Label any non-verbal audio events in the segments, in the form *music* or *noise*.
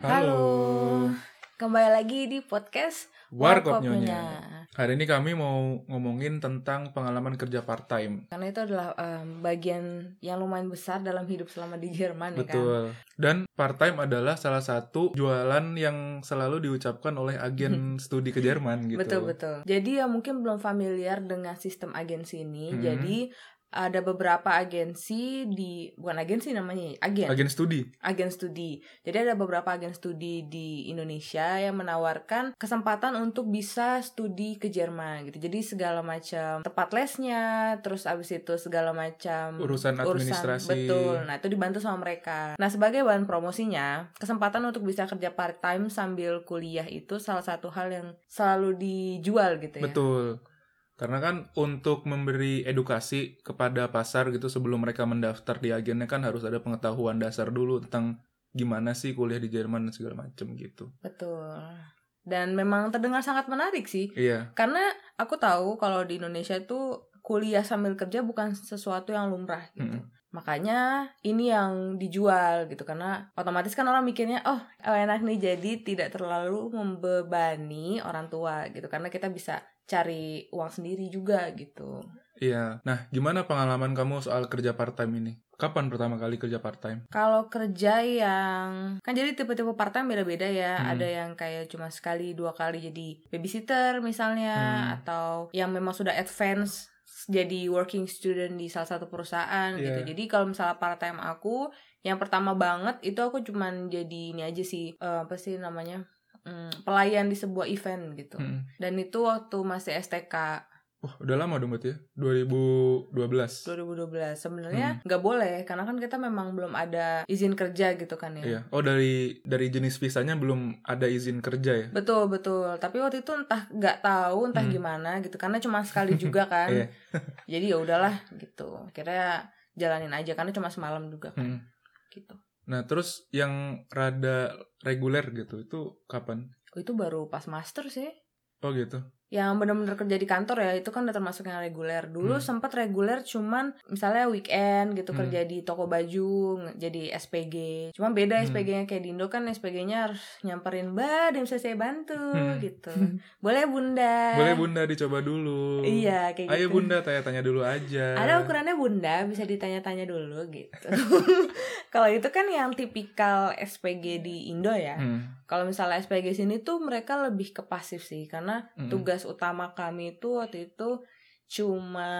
Halo. Kembali lagi di podcast Warkop Nyonya. Nyonya. Hari ini kami mau ngomongin tentang pengalaman kerja part-time. Karena itu adalah em, bagian yang lumayan besar dalam hidup selama di Jerman ya kan. Betul. Dan part-time adalah salah satu jualan yang selalu diucapkan oleh agen *laughs* studi ke Jerman gitu. Betul betul. Jadi ya mungkin belum familiar dengan sistem agensi ini. Hmm. Jadi ada beberapa agensi di bukan agensi namanya, ya, agen. Agen studi. agen studi. Jadi ada beberapa agen studi di Indonesia yang menawarkan kesempatan untuk bisa studi ke Jerman gitu. Jadi segala macam tempat lesnya, terus abis itu segala macam Urusan administrasi. betul. Nah, itu dibantu sama mereka. Nah, sebagai bahan promosinya, kesempatan untuk bisa kerja part time sambil kuliah itu salah satu hal yang selalu dijual gitu ya. Betul. Karena kan untuk memberi edukasi kepada pasar gitu sebelum mereka mendaftar di agennya kan harus ada pengetahuan dasar dulu tentang gimana sih kuliah di Jerman dan segala macem gitu. Betul. Dan memang terdengar sangat menarik sih. Iya, Karena aku tahu kalau di Indonesia itu kuliah sambil kerja bukan sesuatu yang lumrah gitu. Mm-mm. Makanya ini yang dijual gitu karena otomatis kan orang mikirnya oh, enak nih jadi tidak terlalu membebani orang tua gitu karena kita bisa cari uang sendiri juga gitu. iya. Nah, gimana pengalaman kamu soal kerja part-time ini? Kapan pertama kali kerja part-time? Kalau kerja yang kan jadi tipe-tipe part time beda-beda ya. Hmm. Ada yang kayak cuma sekali dua kali jadi babysitter misalnya Hmm. atau yang memang sudah advance jadi working student di salah satu perusahaan Iya. gitu. Jadi kalau misalnya part time aku yang pertama banget itu aku cuman jadi ini aja sih eh, apa sih namanya? Hmm, pelayan di sebuah event gitu. Mm. Dan itu waktu masih STK Wah, udah lama dong berarti ya? 2012. 2012. Hmm. Sebenarnya nggak boleh karena kan kita memang belum ada izin kerja gitu kan ya. Iya. Oh, dari dari jenis visanya belum ada izin kerja ya? Betul betul. Tapi waktu itu entah nggak tahu entah Hmm. gimana gitu karena cuma *laughs* sekali juga kan. Iya. Jadi ya udahlah gitu. Akhirnya jalanin aja karena cuma semalam juga kan. Hmm. Gitu. Nah, terus yang rada reguler gitu, itu kapan? Oh, itu baru pas master sih. Oh gitu. Yang benar-benar kerja di kantor ya itu kan udah termasuk yang reguler. Dulu Hmm. sempat reguler cuman misalnya weekend gitu Hmm. kerja di toko baju jadi SPG. Cuma beda Hmm. SPG-nya kayak di Indo kan SPG-nya harus nyamperin mbak dan bisa saya bantu Hmm. gitu. Boleh bunda. Boleh Bunda dicoba dulu. Iya kayak Ayo gitu. Bunda tanya-tanya dulu aja. Ada ukurannya bunda, bisa ditanya-tanya dulu gitu. *laughs* Kalau itu kan yang tipikal SPG di Indo ya. Hmm. Kalau misalnya SPG sini tuh mereka lebih ke pasif sih, karena Mm-mm. tugas utama kami itu waktu itu cuma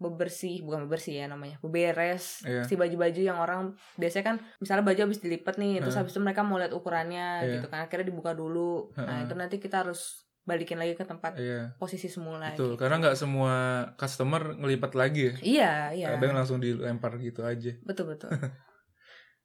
bebersih, bukan bebersih ya namanya, beberes Iya. si baju-baju yang orang biasanya kan misalnya baju habis dilipat nih, terus Heeh. habis itu mereka mau lihat ukurannya Iya. gitu kan, akhirnya dibuka dulu. Nah Heeh. itu nanti kita harus balikin lagi ke tempat Iya. posisi semula. Betul, gitu. karena nggak semua customer ngelipat lagi ya. Iya, iya. Kadang langsung dilempar gitu aja. betul betul *laughs*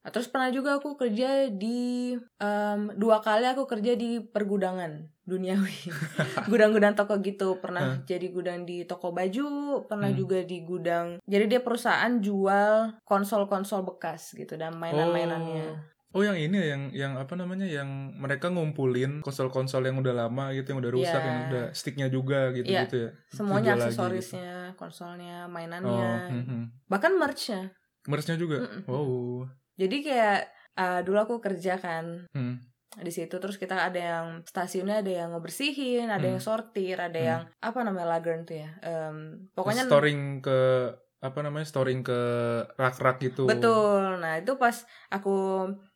Nah, terus pernah juga aku kerja di em, dua kali aku kerja di pergudangan duniawi. *laughs* Gudang-gudang toko gitu. Pernah jadi gudang di toko baju pernah Hmm. juga di gudang. Jadi dia perusahaan jual konsol-konsol bekas gitu dan mainan-mainannya. Oh. Yang ini ya, yang yang apa namanya yang mereka ngumpulin konsol-konsol yang udah lama gitu yang udah rusak Iya. yang udah sticknya juga gitu Iya. gitu ya? semuanya lagi aksesorisnya konsolnya oh mainannya. hmm, hmm. bahkan merchnya. Merchnya juga? Mm-mm. wow jadi kayak eh, dulu aku kerja kan Hmm. di situ terus kita ada yang stasiunnya ada yang ngebersihin ada Hmm. yang sortir ada Hmm. yang apa namanya lagern tuh ya Em, pokoknya storing ke apa namanya storing ke rak-rak gitu betul nah itu pas aku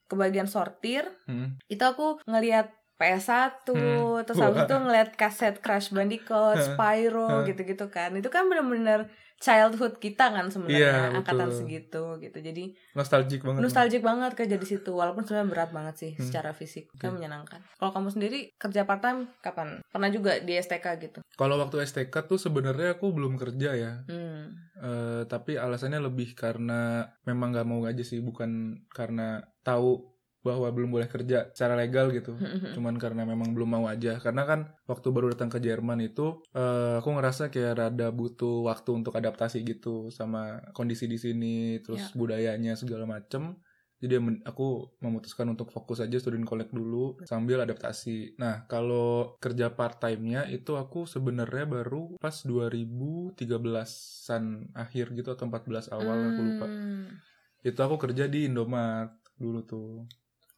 ke bagian sortir Hmm. itu aku ngelihat PS1 Hmm. terus habis itu ngeliat kaset Crash Bandicoot. Spyro gitu-gitu kan itu kan bener-bener childhood kita kan sebenarnya angkatan betul. segitu gitu jadi nostalgic banget nostalgic banget kerja di situ walaupun sebenarnya berat banget sih Hmm. secara fisik kan Oke. menyenangkan kalau kamu sendiri kerja part time kapan pernah juga di STK gitu kalau waktu STK tuh sebenarnya aku belum kerja ya hmm. Eh, tapi alasannya lebih karena memang nggak mau aja sih bukan karena tahu bahwa belum boleh kerja secara legal gitu. Cuman karena memang belum mau aja. Karena kan waktu baru datang ke Jerman itu eh, aku ngerasa kayak rada butuh waktu untuk adaptasi gitu sama kondisi di sini terus budayanya segala macem. Jadi aku memutuskan untuk fokus aja student collect dulu sambil adaptasi. Nah kalau kerja part time-nya itu aku sebenarnya baru pas 2013an akhir gitu atau 14 awal aku lupa. Hmm. itu aku kerja di Indomart dulu tuh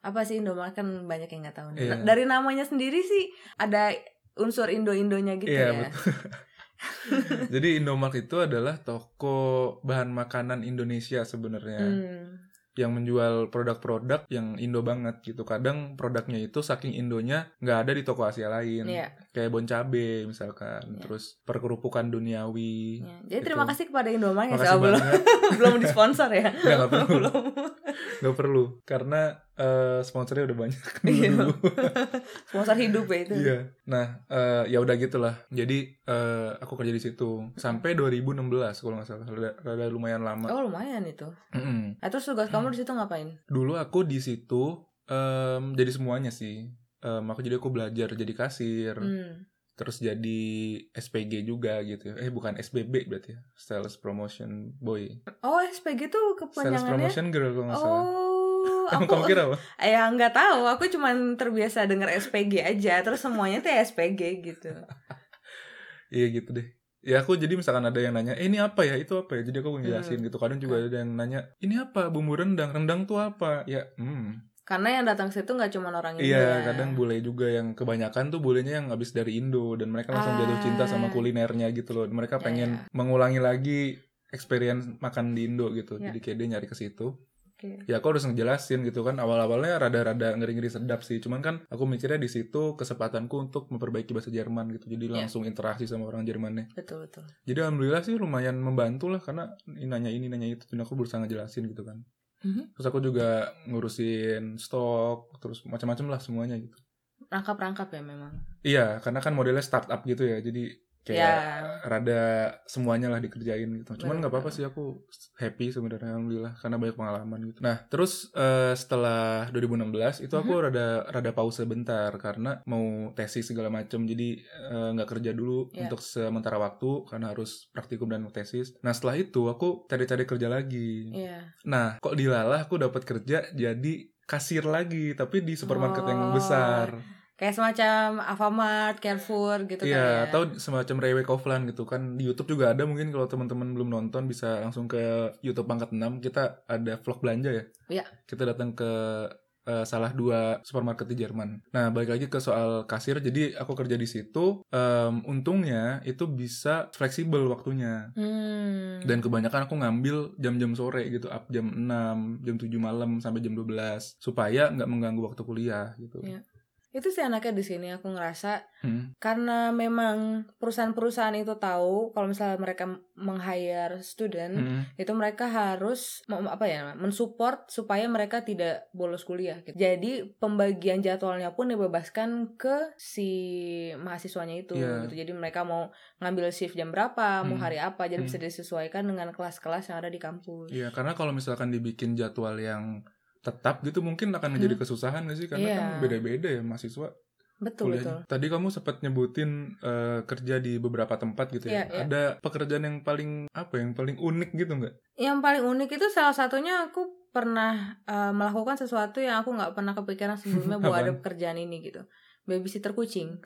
Apa sih Indomaret kan banyak yang nggak tahu. nih. Iya. Dari namanya sendiri sih ada unsur Indo-Indonya gitu Iya, ya. betul. *laughs* Jadi Indomart itu adalah toko bahan makanan Indonesia sebenarnya Hmm. yang menjual produk-produk yang Indo banget gitu. Kadang produknya itu saking Indonya nggak ada di toko Asia lain. Iya. Kayak bon cabe misalkan, Iya. terus perkerupukan duniawi. Ya, Jadi terima Itu. kasih kepada Indomaret ya. *laughs* Belum belum disponsor ya. Nggak, perlu. Nggak perlu karena eh, sponsornya udah banyak *laughs* Iya. dulu. *laughs* Sponsor hidup ya itu. Iya. Nah, eh, ya udah gitulah. Jadi eh, aku kerja di situ sampai 2016 kalau nggak salah. Rada, lumayan lama. Oh lumayan itu. Mm-mm. Nah, terus tugas kamu di situ ngapain? Dulu aku di situ em, jadi semuanya sih. Em, aku jadi aku belajar jadi kasir, Hmm. terus jadi SPG juga gitu. Eh bukan SBB berarti ya. Sales Promotion Boy. Oh SPG tuh Sales kepanjangannya. Promotion Girl kalau nggak salah. Oh, aku kamu kira apa? ya nggak tahu. Aku cuman terbiasa denger SPG aja. Terus semuanya tuh SPG gitu. *laughs* Iya gitu deh. Ya aku jadi misalkan ada yang nanya, eh ini apa ya, itu apa ya. Jadi aku ngejelasin Hmm. gitu. Kadang juga ada yang nanya, ini apa, bumbu rendang, rendang tuh apa? Ya, hmm. Karena yang datang ke situ nggak cuma orang Indo. Iya, ya. kadang bule juga yang kebanyakan tuh bulenya yang habis dari Indo dan mereka langsung jatuh cinta sama Ah. kulinernya gitu loh. Mereka Ya, pengen ya. mengulangi lagi experience makan di Indo gitu. Ya. Jadi kayak dia nyari ke situ. Oke. Ya aku harus ngejelasin gitu kan. Awal-awalnya rada-rada ngeri-ngeri sedap sih. Cuman kan aku mikirnya di situ kesempatanku untuk memperbaiki bahasa Jerman gitu. Jadi Ya. langsung interaksi sama orang Jermannya. Betul betul. Jadi alhamdulillah sih lumayan membantu lah karena ini nanya ini nanya itu dan aku berusaha ngejelasin gitu kan. Mhm. Terus aku juga ngurusin stok terus macam-macam lah semuanya gitu. Rangkap-rangkap ya memang. Iya, karena kan modelnya startup gitu ya. Jadi kayak Ya. rada semuanya lah dikerjain gitu. Cuman nggak apa-apa sih aku happy sebenarnya alhamdulillah karena banyak pengalaman gitu. Nah, terus eh, setelah 2016 itu aku Mhm. rada rada pause bentar karena mau tesis segala macam. Jadi eh, nggak kerja dulu Ya. untuk sementara waktu karena harus praktikum dan tesis. Nah, setelah itu aku cari-cari kerja lagi. Iya. Nah, kok di Lala aku dapat kerja jadi kasir lagi tapi di supermarket yang Oh. besar. Kayak semacam Alfamart, Carrefour gitu kan Iya, ya. atau semacam Rewe Kaufland gitu kan. Di YouTube juga ada mungkin kalau teman-teman belum nonton bisa langsung ke YouTube Pangkat 6. Kita ada vlog belanja ya. Iya. Kita datang ke eh, salah dua supermarket di Jerman. Nah, balik lagi ke soal kasir. Jadi aku kerja di situ. Em, untungnya itu bisa fleksibel waktunya. Hmm. Dan kebanyakan aku ngambil jam-jam sore gitu, up jam 6, jam 7 malam sampai jam 12 supaya nggak mengganggu waktu kuliah gitu. Iya. Itu sih anaknya di sini aku ngerasa Hmm. karena memang perusahaan-perusahaan itu tahu kalau misalnya mereka meng-hire student Hmm. itu mereka harus apa ya mensupport supaya mereka tidak bolos kuliah gitu. jadi pembagian jadwalnya pun dibebaskan ke si mahasiswanya itu Iya. gitu. jadi mereka mau ngambil shift jam berapa mau Hmm. hari apa jadi Hmm. bisa disesuaikan dengan kelas-kelas yang ada di kampus Iya, karena kalau misalkan dibikin jadwal yang tetap gitu mungkin akan menjadi kesusahan gak sih? Karena Iya. kan beda-beda ya mahasiswa betul betul kuliahnya. Tadi kamu sempat nyebutin eh, kerja di beberapa tempat gitu ya. Iya, iya. Ada pekerjaan yang paling apa yang paling unik gitu nggak? Yang paling unik itu salah satunya aku pernah uh, melakukan sesuatu yang aku nggak pernah kepikiran sebelumnya bahwa ada pekerjaan ini gitu. Babysitter kucing.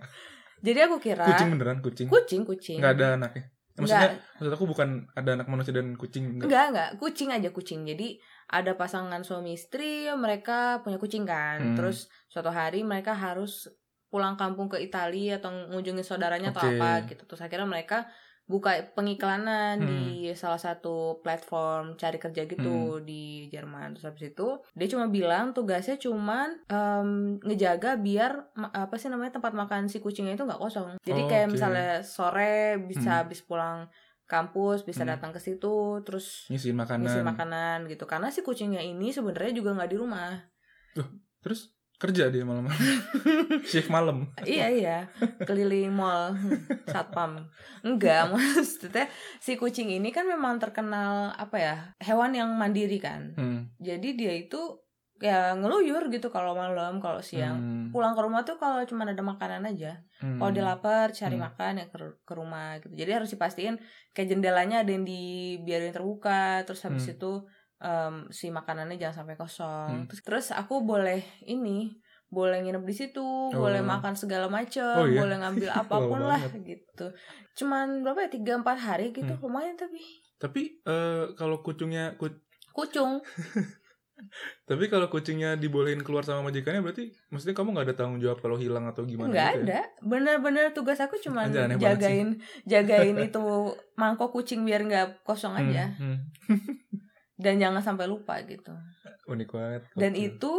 *laughs* Jadi aku kira Kucing beneran kucing? kucing kucing. Nggak ada anaknya. Maksudnya, Nggak, maksud aku bukan ada anak manusia dan kucing nggak? enggak, enggak, kucing aja kucing. Jadi ada pasangan suami istri, mereka punya kucing kan. Hmm. Terus suatu hari mereka harus pulang kampung ke Italia atau mengunjungi saudaranya atau Oke. apa gitu. Terus akhirnya mereka buka pengiklanan Hmm. di salah satu platform cari kerja gitu di Jerman. Terus habis itu dia cuma bilang tugasnya cuman em, ngejaga biar apa sih namanya tempat makan si kucingnya itu nggak kosong. Jadi Oh, kayak oke. misalnya sore bisa Hmm. habis pulang kampus bisa Hmm. datang ke situ terus Ngisiin makanan. ngisi makanan gitu karena si kucingnya ini sebenarnya juga nggak di rumah Terus kerja dia malam-malam. *laughs* Shift malam. iya iya keliling mall *laughs* satpam enggak *laughs* maksudnya si kucing ini kan memang terkenal apa ya hewan yang mandiri kan Hmm. jadi dia itu ya ngeluyur gitu kalau malam kalau siang Hmm. pulang ke rumah tuh kalau cuma ada makanan aja Hmm. kalau dia lapar cari Hmm. makan ya ke, ke rumah gitu jadi harus dipastiin kayak jendelanya ada yang dibiarin terbuka terus habis Hmm. itu em, si makanannya jangan sampai kosong Hmm. terus, terus aku boleh ini boleh nginep di situ boleh Oh. makan segala macam Oh, iya? boleh ngambil *laughs* apa pun lah gitu cuman berapa ya tiga empat hari gitu Hmm. lumayan tapi Tapi eh, kalau kucingnya ku- kucung *laughs* Tapi kalau kucingnya dibolehin keluar sama majikannya berarti maksudnya kamu nggak ada tanggung jawab kalau hilang atau gimana nggak gitu ya? ada bener-bener tugas aku cuma jagain jagain itu mangkok kucing biar nggak kosong Hmm, aja hmm. *laughs* dan jangan sampai lupa gitu Unik banget. dan Oke. itu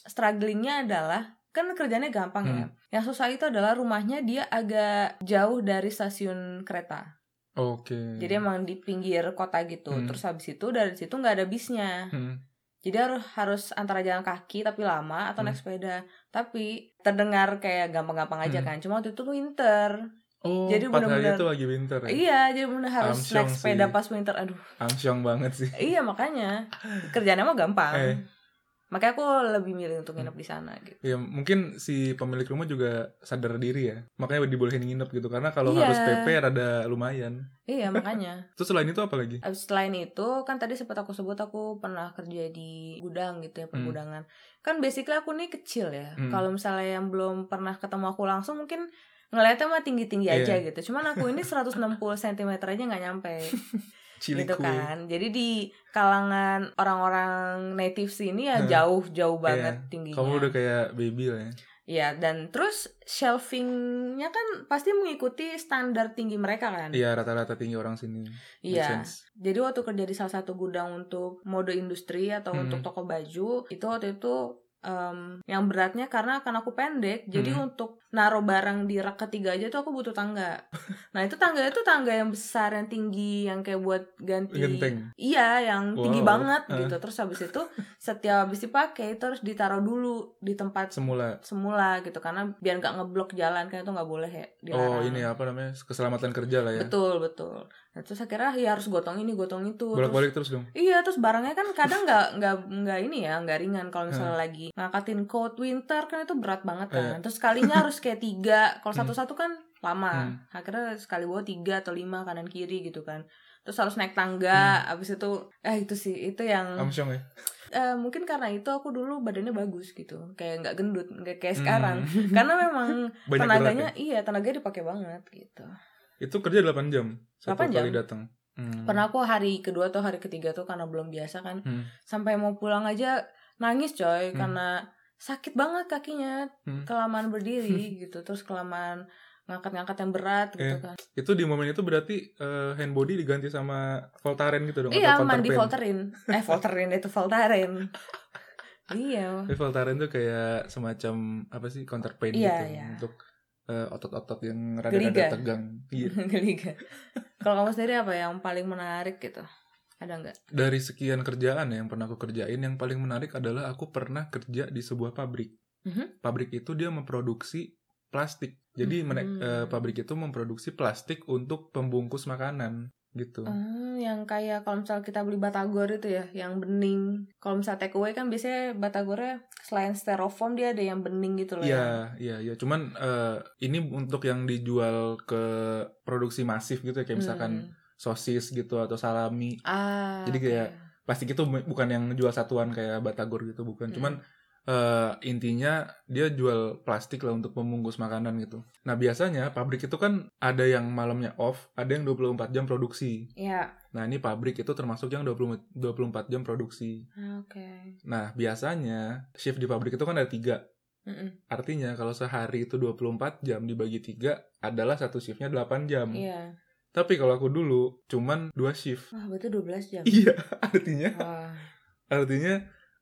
strugglingnya adalah kan kerjanya gampang ya Hmm. yang susah itu adalah rumahnya dia agak jauh dari stasiun kereta Oke. jadi emang di pinggir kota gitu Hmm. terus habis itu dari situ nggak ada bisnya Hmm. Jadi harus harus antara jalan kaki tapi lama atau naik Hmm. sepeda tapi terdengar kayak gampang-gampang aja Hmm. kan cuma waktu itu winter Oh, Jadi bener-bener- itu lagi winter ya? Iya, jadi bener harus Amsyong naik sepeda sih. pas winter. Aduh, Amsyong banget sih. iya makanya *laughs* kerjanya mah gampang. Eh. Makanya aku lebih milih untuk nginep di sana gitu. Ya mungkin si pemilik rumah juga sadar diri ya. Makanya dibolehin nginep gitu. Karena kalau Iya. harus PP rada lumayan. Iya *laughs* makanya. Terus selain itu apa lagi? Abis Selain itu kan tadi sempat aku sebut aku pernah kerja di gudang gitu ya pergudangan. Kan basically aku nih kecil ya. Hmm. Kalau misalnya yang belum pernah ketemu aku langsung mungkin ngeliatnya mah tinggi-tinggi aja Iya. gitu. Cuman aku ini 160 cm aja nggak nyampe. *laughs* Cili gitu kue. kan. Jadi di kalangan orang-orang native sini ya jauh jauh banget Iya. tingginya. Kamu udah kayak baby lah ya. Iya, dan terus shelvingnya kan pasti mengikuti standar tinggi mereka kan. Iya rata-rata tinggi orang sini. Iya. Jadi waktu kerja di salah satu gudang untuk mode industri atau Hmm. untuk toko baju, itu waktu itu em, yang beratnya karena kan aku pendek, jadi Hmm. untuk naruh barang di rak ketiga aja tuh aku butuh tangga. *laughs* Nah itu tangga itu tangga yang besar, yang tinggi, yang kayak buat ganti. Genteng. Iya, yang tinggi Wow. banget Ah. gitu. Terus habis itu setiap habis dipakai itu harus ditaruh dulu di tempat Semula. semula gitu karena biar nggak ngeblok jalan kan itu nggak boleh ya dilarang. Oh ini apa namanya keselamatan kerja lah ya. betul betul nah, terus akhirnya ya harus gotong ini gotong itu terus Bolak-balik terus dong. iya terus barangnya kan kadang nggak nggak nggak ini ya nggak ringan kalau misalnya Hmm. lagi ngangkatin coat winter kan itu berat banget kan Eh. terus sekalinya harus kayak tiga kalau Hmm. satu-satu kan lama Hmm. akhirnya sekali bawa tiga atau lima kanan kiri gitu kan terus harus naik tangga Hmm. abis itu eh itu sih itu yang Amsyong ya. eh, mungkin karena itu aku dulu badannya bagus gitu kayak nggak gendut nggak kayak Hmm. sekarang *laughs* karena memang *laughs* Banyak tenaganya gerak ya. iya tenaganya dipakai banget gitu Itu kerja 8 jam. Satu 8 jam. kali datang. Hmm. pernah aku hari kedua atau hari ketiga tuh karena belum biasa kan Hmm. sampai mau pulang aja nangis coy Hmm. karena sakit banget kakinya Hmm. kelamaan *laughs* berdiri gitu terus kelamaan ngangkat-ngangkat yang berat gitu Eh, kan Itu di momen itu berarti eh, hand body diganti sama Voltaren gitu dong iya mandi? Voltaren *laughs* eh Voltaren itu Voltaren iya Tapi Voltaren tuh kayak semacam apa sih counterpain Iya, gitu iya. untuk eh, otot-otot yang rada-rada tegang. Iya. *laughs* Geliga. kalau kamu sendiri apa yang paling menarik gitu ada nggak Dari sekian kerjaan ya yang pernah aku kerjain, yang paling menarik adalah aku pernah kerja di sebuah pabrik. Mhm. Pabrik itu dia memproduksi plastik. Jadi Mhm. menek- eh, pabrik itu memproduksi plastik untuk pembungkus makanan gitu. Hmm, yang kayak kalau misal kita beli batagor itu ya, yang bening. Kalau misal take away kan biasanya batagornya selain styrofoam dia ada yang bening gitu loh. ya. Iya, iya, iya. Cuman eh, ini untuk yang dijual ke produksi masif gitu ya, kayak misalkan Hmm. Sosis gitu atau salami. Ah. Jadi kayak Plastik itu bu- bukan yang jual satuan kayak batagor gitu, bukan. Hmm. Cuman eh, intinya dia jual plastik lah untuk membungkus makanan gitu. Nah biasanya pabrik itu kan ada yang malamnya off, ada yang 24 jam produksi. Iya. Nah ini pabrik itu termasuk yang 20, 24 jam produksi. Ah, Oke. Nah biasanya shift di pabrik itu kan ada tiga. Mm-mm. Artinya kalau sehari itu 24 jam dibagi tiga adalah satu shiftnya 8 jam. Iya. Tapi kalau aku dulu cuman dua shift. Wah, berarti 12 jam. Iya, *laughs* artinya Wah. artinya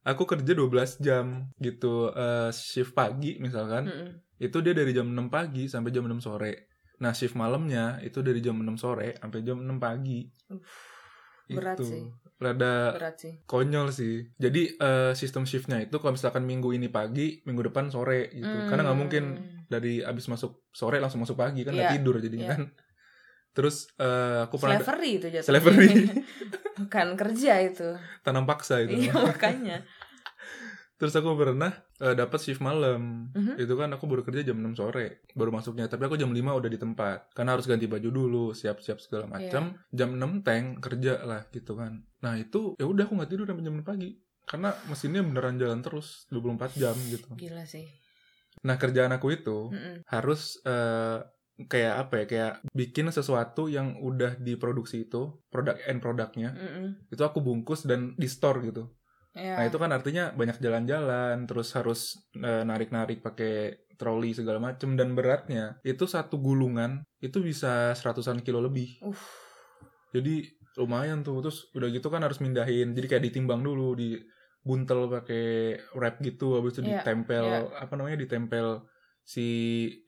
aku kerja 12 jam gitu Eh, shift pagi misalkan Mm-mm. itu dia dari jam 6 pagi sampai jam 6 sore. Nah, shift malamnya itu dari jam 6 sore sampai jam 6 pagi. berat itu. sih. Rada Berat sih. konyol sih. Jadi eh, sistem shiftnya itu kalau misalkan minggu ini pagi, minggu depan sore gitu. Karena nggak mungkin Hmm. dari abis masuk sore langsung masuk pagi kan nggak Iya, tidur jadinya iya. kan. Terus eh, aku pernah Slavery itu jatuhnya. Slavery. *laughs* Bukan kerja itu. tanam paksa itu. Iya, makanya. *laughs* Terus aku pernah eh, dapat shift malam. Mhm. Itu kan aku baru kerja jam 6 sore baru masuknya. Tapi aku jam 5 udah di tempat. Karena harus ganti baju dulu, siap-siap segala Iya. macam. Jam 6 tank kerja lah gitu kan. Nah, itu ya udah aku nggak tidur sampai jam 6 pagi. Karena mesinnya beneran jalan terus 24 jam gitu. Gila sih. Nah, kerjaan aku itu Mm-mm. harus eh, kayak apa ya? Kayak bikin sesuatu yang udah diproduksi itu, produk end produknya. Mm-mm. Itu aku bungkus dan di store gitu. Iya. Nah itu kan artinya banyak jalan-jalan, terus harus eh, narik-narik pakai troli segala macem dan beratnya itu satu gulungan itu bisa seratusan kilo lebih. Uh. Jadi lumayan tuh. Terus udah gitu kan harus mindahin. Jadi kayak ditimbang dulu, di buntel pakai wrap gitu, habis itu Iya, ditempel iya. apa namanya ditempel si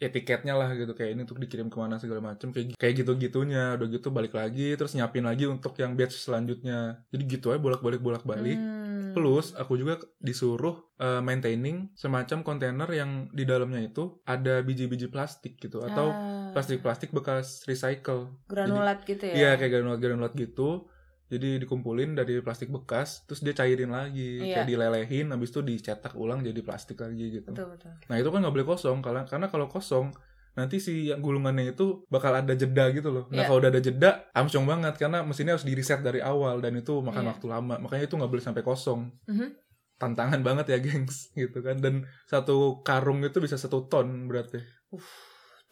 etiketnya lah gitu kayak ini untuk dikirim ke mana segala macem kayak kayak gitu gitunya udah gitu balik lagi terus nyiapin lagi untuk yang batch selanjutnya jadi gitu aja bolak balik bolak balik Hmm. Plus aku juga disuruh uh, maintaining semacam kontainer yang di dalamnya itu ada biji-biji plastik gitu atau Ah, plastik-plastik bekas recycle. granulat gitu ya. Iya kayak granulat-granulat gitu. Jadi dikumpulin dari plastik bekas, terus dia cairin lagi, Iya. kayak dilelehin, habis itu dicetak ulang jadi plastik lagi gitu. Betul betul. Nah itu kan nggak boleh kosong, karena karena kalau kosong nanti si gulungannya itu bakal ada jeda gitu loh. Nah Iya. kalau udah ada jeda, amsyong banget karena mesinnya harus di reset dari awal dan itu makan Iya. waktu lama. Makanya itu nggak boleh sampai kosong. Mhm. Tantangan banget ya gengs *laughs* gitu kan. Dan satu karung itu bisa satu ton berarti.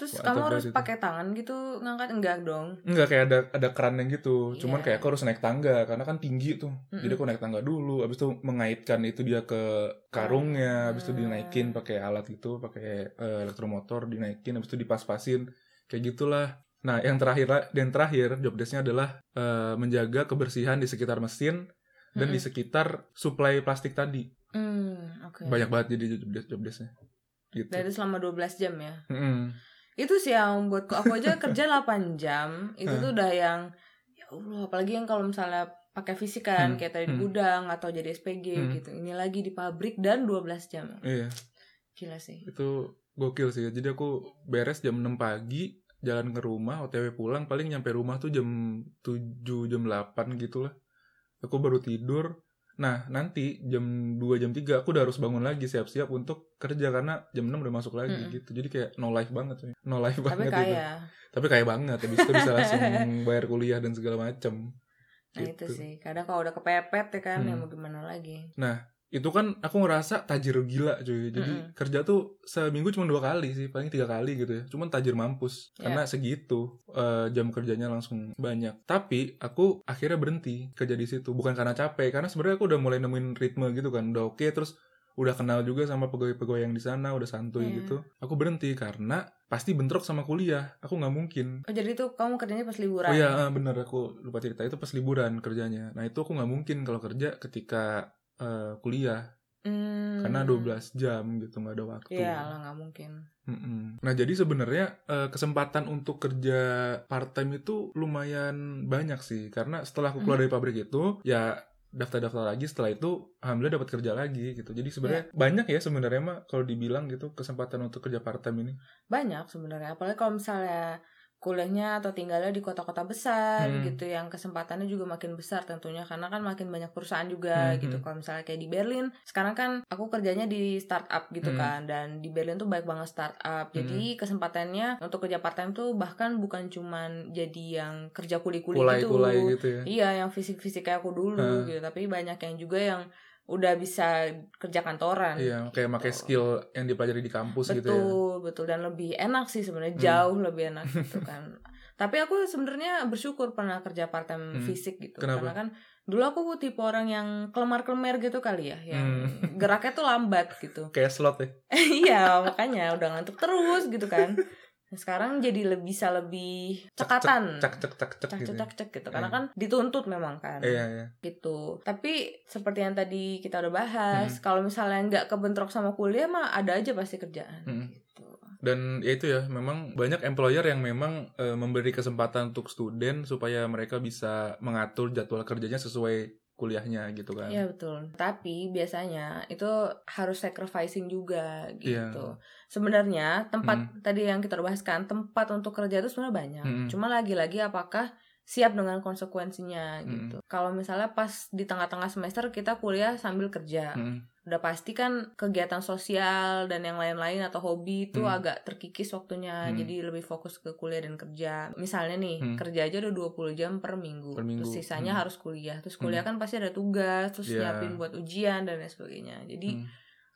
Terus Mantap kamu harus pakai tangan gitu ngangkat enggak dong? Enggak kayak ada ada kerannya gitu. Cuman Iya. kayak aku harus naik tangga karena kan tinggi tuh. Jadi Mm-mm. aku naik tangga dulu, habis itu mengaitkan itu dia ke karungnya, habis itu Ah. dinaikin pakai alat gitu, pakai eh, elektromotor dinaikin, habis itu dipas-pasin kayak gitulah. Nah, yang terakhir yang terakhir job desk-nya adalah eh, menjaga kebersihan di sekitar mesin dan di Mm-mm. sekitar suplai plastik tadi. Hmm, oke. Banyak banget jadi job desk job desk-nya. Gitu. Dan itu selama 12 jam ya. Mm-mm. Itu sih yang buatku aku aja *laughs* kerja 8 jam, itu tuh udah yang ya Allah, apalagi yang kalau misalnya pakai fisik kan Hmm, kayak tadi di hmm. gudang atau jadi SPG Hmm. gitu. Ini lagi di pabrik dan 12 jam. Iya. Gila sih. itu gokil sih jadi aku beres jam 6 pagi jalan ke rumah otw pulang paling nyampe rumah tuh jam 7 jam 8 gitu lah aku baru tidur nah nanti jam 2 jam 3 aku udah harus bangun lagi siap-siap untuk kerja karena jam 6 udah masuk lagi Mm-mm. gitu jadi kayak no life banget sih no life Tapi banget itu kaya. tapi kayak banget habis itu bisa langsung *laughs* bayar kuliah dan segala macem Nah itu Gitu. sih. Kadang kalau udah kepepet ya kan, ya Hmm. mau gimana lagi. Itu kan aku ngerasa tajir gila cuy jadi Mm-mm. kerja tuh seminggu cuma dua kali sih paling tiga kali gitu ya cuman tajir mampus Iya. karena segitu eh, jam kerjanya langsung banyak tapi aku akhirnya berhenti kerja di situ bukan karena capek karena sebenarnya aku udah mulai nemuin ritme gitu kan udah oke terus udah kenal juga sama pegawai-pegawai yang di sana udah santuy Iya. gitu aku berhenti karena pasti bentrok sama kuliah aku nggak mungkin Oh jadi tuh kamu kerjanya pas liburan? Oh iya eh, bener aku lupa cerita itu pas liburan kerjanya. Nah itu aku nggak mungkin kalau kerja ketika eh, kuliah Hmm. karena 12 jam gitu nggak ada waktu. Iya lah nggak mungkin. Mm-mm. Nah jadi sebenarnya eh, kesempatan untuk kerja part time itu lumayan banyak sih karena setelah aku keluar Mhm. dari pabrik itu ya daftar-daftar lagi setelah itu alhamdulillah dapat kerja lagi gitu. Jadi sebenarnya banyak ya sebenarnya mah kalau dibilang gitu kesempatan untuk kerja part time ini. Banyak sebenarnya. Apalagi kalau misalnya kuliahnya atau tinggalnya di kota-kota besar Hmm. gitu yang kesempatannya juga makin besar tentunya karena kan makin banyak perusahaan juga Hmm, gitu hmm. kalau misalnya kayak di Berlin sekarang kan aku kerjanya di startup gitu Hmm. kan dan di Berlin tuh baik banget startup jadi kesempatannya untuk kerja part time tuh bahkan bukan cuman jadi yang kerja kuli-kuli gitu gitu ya. Iya, yang fisik-fisik kayak aku dulu Hah. gitu. Tapi banyak yang juga yang udah bisa kerja kantoran. Iya, kayak gitu. pakai skill yang dipelajari di kampus betul, gitu ya. betul dan lebih enak sih sebenarnya Hmm. jauh lebih enak *laughs* gitu kan. Tapi aku sebenarnya bersyukur pernah kerja part time Hmm. fisik gitu. Kenapa? Karena kan dulu aku tipe orang yang kelemar-kelemar gitu kali ya, yang Hmm. geraknya tuh lambat gitu. *laughs* Kayak slot ya. iya, makanya udah ngantuk terus gitu kan. *laughs* Nah, sekarang jadi lebih bisa lebih cekatan. Cek cek cek cek cek gitu. cek ya. cek gitu karena Iya. kan dituntut memang kan Iya, iya. gitu tapi seperti yang tadi kita udah Hmm. bahas kalau misalnya nggak kebentrok sama kuliah mah ada aja pasti kerjaan Hmm. gitu Dan ya itu ya, memang banyak employer yang memang eh, memberi kesempatan untuk student supaya mereka bisa mengatur jadwal kerjanya sesuai kuliahnya gitu kan. Iya betul tapi biasanya itu harus sacrificing juga Iya. gitu sebenarnya tempat tadi yang kita udah bahas kan tempat untuk kerja itu sebenarnya banyak Hmm. cuma lagi-lagi apakah siap dengan konsekuensinya Hmm. gitu kalau misalnya pas di tengah-tengah semester kita kuliah sambil kerja Mm, udah pasti kan kegiatan sosial dan yang lain-lain atau hobi itu Hmm. agak terkikis waktunya Hmm. jadi lebih fokus ke kuliah dan kerja misalnya nih Hmm. kerja aja udah 20 jam per minggu, Per minggu. terus sisanya Hmm. harus kuliah terus kuliah kan pasti ada tugas terus Iya. nyiapin buat ujian dan lain sebagainya jadi mm.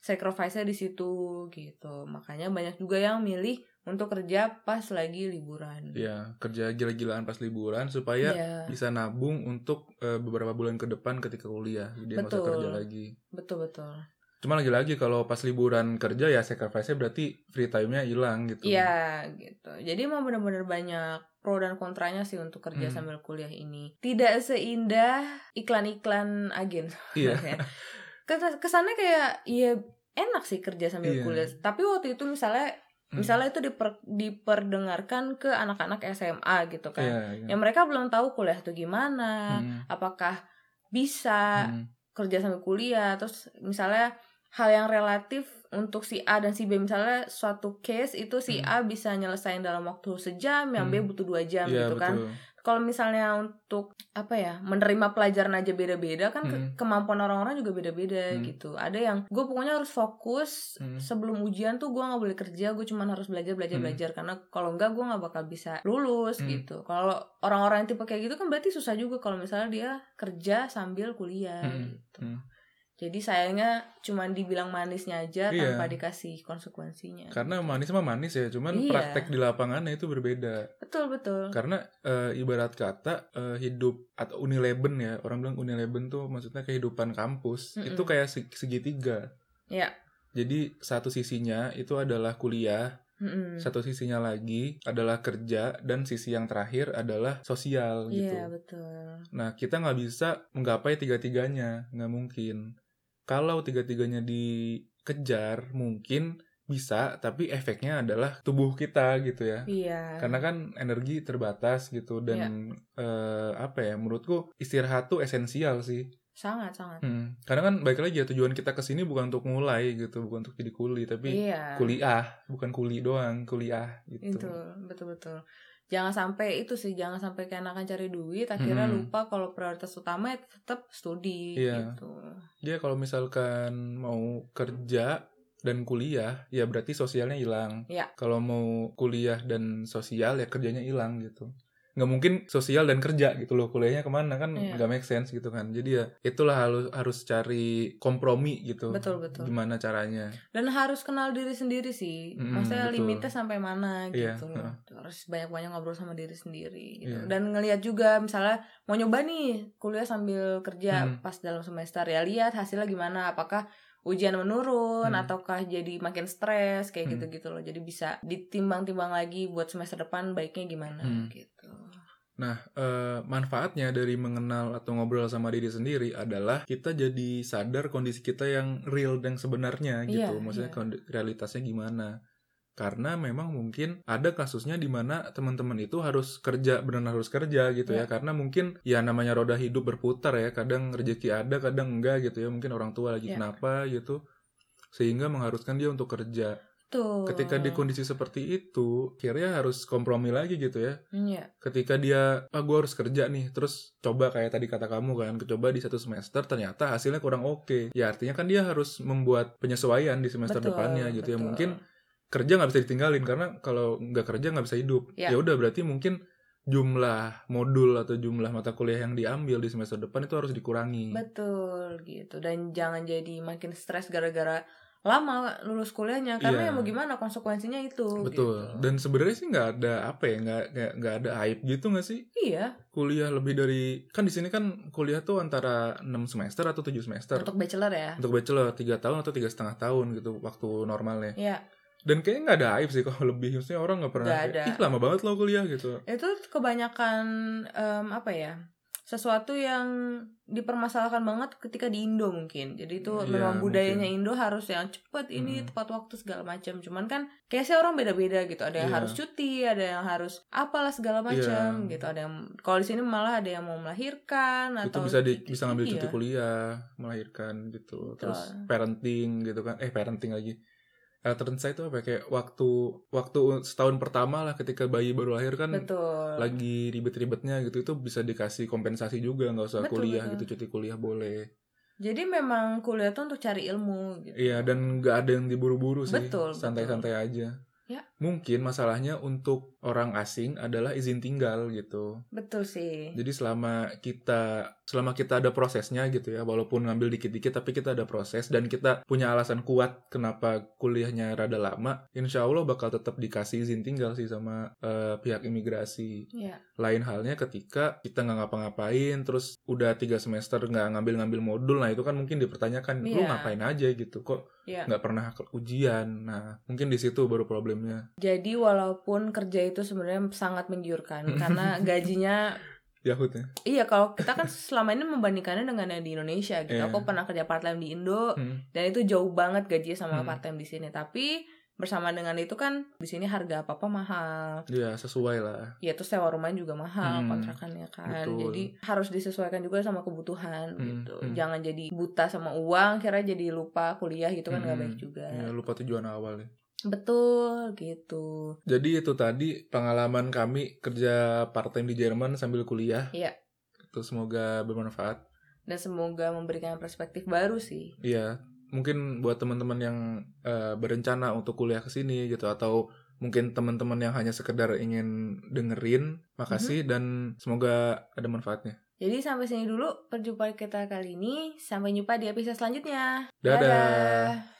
Sacrifice-nya di situ gitu. Makanya banyak juga yang milih untuk kerja pas lagi liburan. Iya, kerja gila-gilaan pas liburan supaya Iya, bisa nabung untuk eh, beberapa bulan ke depan ketika kuliah. Jadi usah Betul. kerja lagi. betul betul. Cuma lagi-lagi kalau pas liburan kerja ya sacrifice-nya berarti free time-nya hilang gitu. Iya gitu. Jadi emang bener-bener banyak pro dan kontranya sih untuk kerja Hmm. sambil kuliah ini. Tidak seindah iklan-iklan agen. Iya. *laughs* Kesannya kayak ya enak sih kerja sambil Iya. kuliah. Tapi waktu itu misalnya Hmm. misalnya itu diper- diperdengarkan ke anak-anak SMA gitu kan. Iya, iya. Yang mereka belum tahu kuliah itu gimana, Hmm, apakah bisa hmm. kerja sambil kuliah terus misalnya hal yang relatif untuk si A dan si B misalnya suatu case itu si Hmm. A bisa nyelesain dalam waktu sejam yang B Hmm. butuh dua jam Iya, gitu kan betul. Kalau misalnya untuk apa ya menerima pelajaran aja beda-beda kan ke- Hmm. kemampuan orang-orang juga beda-beda Hmm. gitu ada yang gue pokoknya harus fokus Hmm. sebelum ujian tuh gue nggak boleh kerja gue cuman harus belajar belajar Hmm. belajar karena kalau enggak gue nggak bakal bisa lulus Hmm. gitu kalau orang-orang yang tipe kayak gitu kan berarti susah juga kalau misalnya dia kerja sambil kuliah Hmm. gitu Hmm. Jadi sayangnya cuman dibilang manisnya aja Iya. tanpa dikasih konsekuensinya Karena manis mah manis ya, cuman Iya. praktek di lapangannya itu berbeda. betul betul Karena eh, ibarat kata eh, hidup atau unileben ya, orang bilang unileben tuh maksudnya kehidupan kampus Mm-mm. itu kayak seg- segitiga. ya Jadi satu sisinya itu adalah kuliah, Mm-mm. satu sisinya lagi adalah kerja, dan sisi yang terakhir adalah sosial gitu. iya betul Nah kita nggak bisa menggapai tiga-tiganya, nggak mungkin. Kalau tiga-tiganya dikejar, mungkin bisa, tapi efeknya adalah tubuh kita gitu ya. iya Karena kan energi terbatas gitu dan eh, apa ya? Menurutku istirahat tuh esensial sih. sangat sangat Hmm. Karena kan baik lagi ya tujuan kita ke sini bukan untuk mulai gitu, bukan untuk jadi kuli, tapi iya kuliah, bukan kuli doang, kuliah gitu. itu betul betul jangan sampai itu sih jangan sampai keenakan cari duit akhirnya Mm-mm. lupa kalau prioritas utama ya tetap studi Iya. gitu Dia kalau misalkan mau kerja dan kuliah, ya berarti sosialnya hilang. Iya. Kalau mau kuliah dan sosial, ya kerjanya hilang gitu. Nggak mungkin sosial dan kerja gitu loh. Kuliahnya ke mana kan Iya. nggak make sense gitu kan. Jadi ya itulah harus harus cari kompromi gitu. betul betul Gimana caranya. dan harus kenal diri sendiri sih Mm, maksudnya betul. limitnya sampai mana Iya, gitu heeh. harus banyak banyak ngobrol sama diri sendiri gitu Iya. dan ngelihat juga misalnya mau nyoba nih kuliah sambil kerja Hmm. pas dalam semester ya lihat hasilnya gimana apakah ujian menurun Hmm. ataukah jadi makin stres kayak Hmm. gitu gitu loh jadi bisa ditimbang-timbang lagi buat semester depan baiknya gimana Hmm. gitu Nah, eh, manfaatnya dari mengenal atau ngobrol sama diri sendiri adalah kita jadi sadar kondisi kita yang real dan sebenarnya gitu. Iya, Maksudnya iya. kondi- realitasnya gimana. Karena memang mungkin ada kasusnya di mana teman-teman itu harus kerja, benar harus kerja gitu ya. Iya. Karena mungkin ya namanya roda hidup berputar ya. Kadang rezeki ada, kadang enggak gitu ya. Mungkin orang tua lagi Iya. kenapa gitu. Sehingga mengharuskan dia untuk kerja. tuh Ketika di kondisi seperti itu, akhirnya harus kompromi lagi gitu ya Iya, ketika dia ah gue harus kerja nih terus coba kayak tadi kata kamu kan coba di satu semester ternyata hasilnya kurang oke ya artinya kan dia harus membuat penyesuaian di semester betul, depannya gitu ya betul. mungkin kerja nggak bisa ditinggalin karena kalau nggak kerja nggak bisa hidup. Ya. ya udah berarti mungkin jumlah modul atau jumlah mata kuliah yang diambil di semester depan itu harus dikurangi. Betul gitu. Dan jangan jadi makin stres gara-gara lama lulus kuliahnya karena Iya. ya mau gimana konsekuensinya itu betul. gitu. dan sebenarnya sih nggak ada apa ya nggak nggak ada hype gitu nggak sih? Iya. Kuliah lebih dari kan di sini kan kuliah tuh antara 6 semester atau 7 semester. Untuk bachelor ya? Untuk bachelor tiga tahun atau tiga setengah tahun gitu waktu normalnya. Ya dan kayaknya nggak ada hype sih kalau *laughs* lebih maksudnya orang nggak pernah kayak, ada. ih lama banget lo kuliah gitu itu kebanyakan em, apa ya sesuatu yang dipermasalahkan banget ketika di Indo mungkin jadi itu Iya, memang budayanya mungkin. Indo harus yang cepet ini Mm. tepat waktu segala macam cuman kan kayaknya orang beda-beda gitu ada yang Iya. harus cuti ada yang harus apalah segala macam Iya. gitu ada yang kalau di sini malah ada yang mau melahirkan itu atau bisa di, cuti- bisa ngambil cuti iya. kuliah melahirkan gitu terus parenting gitu kan eh parenting lagi alternate itu apa ya? kayak waktu waktu setahun pertama lah ketika bayi baru lahir kan betul. lagi ribet-ribetnya gitu itu bisa dikasih kompensasi juga nggak usah Betul, kuliah betul. gitu cuti kuliah boleh. Jadi memang kuliah tuh untuk cari ilmu gitu. Iya dan nggak ada yang diburu-buru sih. Betul, santai-santai aja Ya. Mungkin masalahnya untuk orang asing adalah izin tinggal gitu. Betul sih. Jadi selama kita selama kita ada prosesnya gitu ya, walaupun ngambil dikit-dikit tapi kita ada proses dan kita punya alasan kuat kenapa kuliahnya rada lama, insya Allah bakal tetap dikasih izin tinggal sih sama eh, pihak imigrasi. Ya. Lain halnya ketika kita nggak ngapa-ngapain, terus udah tiga semester nggak ngambil-ngambil modul, nah itu kan mungkin dipertanyakan, lu Iya. ngapain aja gitu, kok Ya. nggak pernah ke ujian. Nah mungkin di situ baru problemnya. Jadi walaupun kerja itu sebenarnya sangat menggiurkan *laughs* karena gajinya Yahut ya. iya kalau kita kan selama ini membandingkannya dengan yang di Indonesia gitu. Iya. Aku pernah kerja part time di Indo Hmm. dan itu jauh banget gajinya sama Hmm. part time di sini. Tapi bersama dengan itu kan di sini harga apa-apa mahal. Ya sesuai lah. Ya terus sewa rumah juga mahal Hmm, kontrakannya kan. betul. Jadi harus disesuaikan juga sama kebutuhan Hmm, gitu. hmm. Jangan jadi buta sama uang, kira jadi lupa kuliah gitu kan nggak Hmm, baik juga. Ya, lupa tujuan awal ya. Betul gitu. Jadi itu tadi pengalaman kami kerja part time di Jerman sambil kuliah. Iya. Itu semoga bermanfaat. Dan semoga memberikan perspektif baru sih. Iya, mungkin buat teman-teman yang eh, berencana untuk kuliah ke sini gitu atau mungkin teman-teman yang hanya sekedar ingin dengerin, makasih dan semoga ada manfaatnya. Jadi sampai sini dulu perjumpaan kita kali ini. Sampai jumpa di episode selanjutnya. Dadah.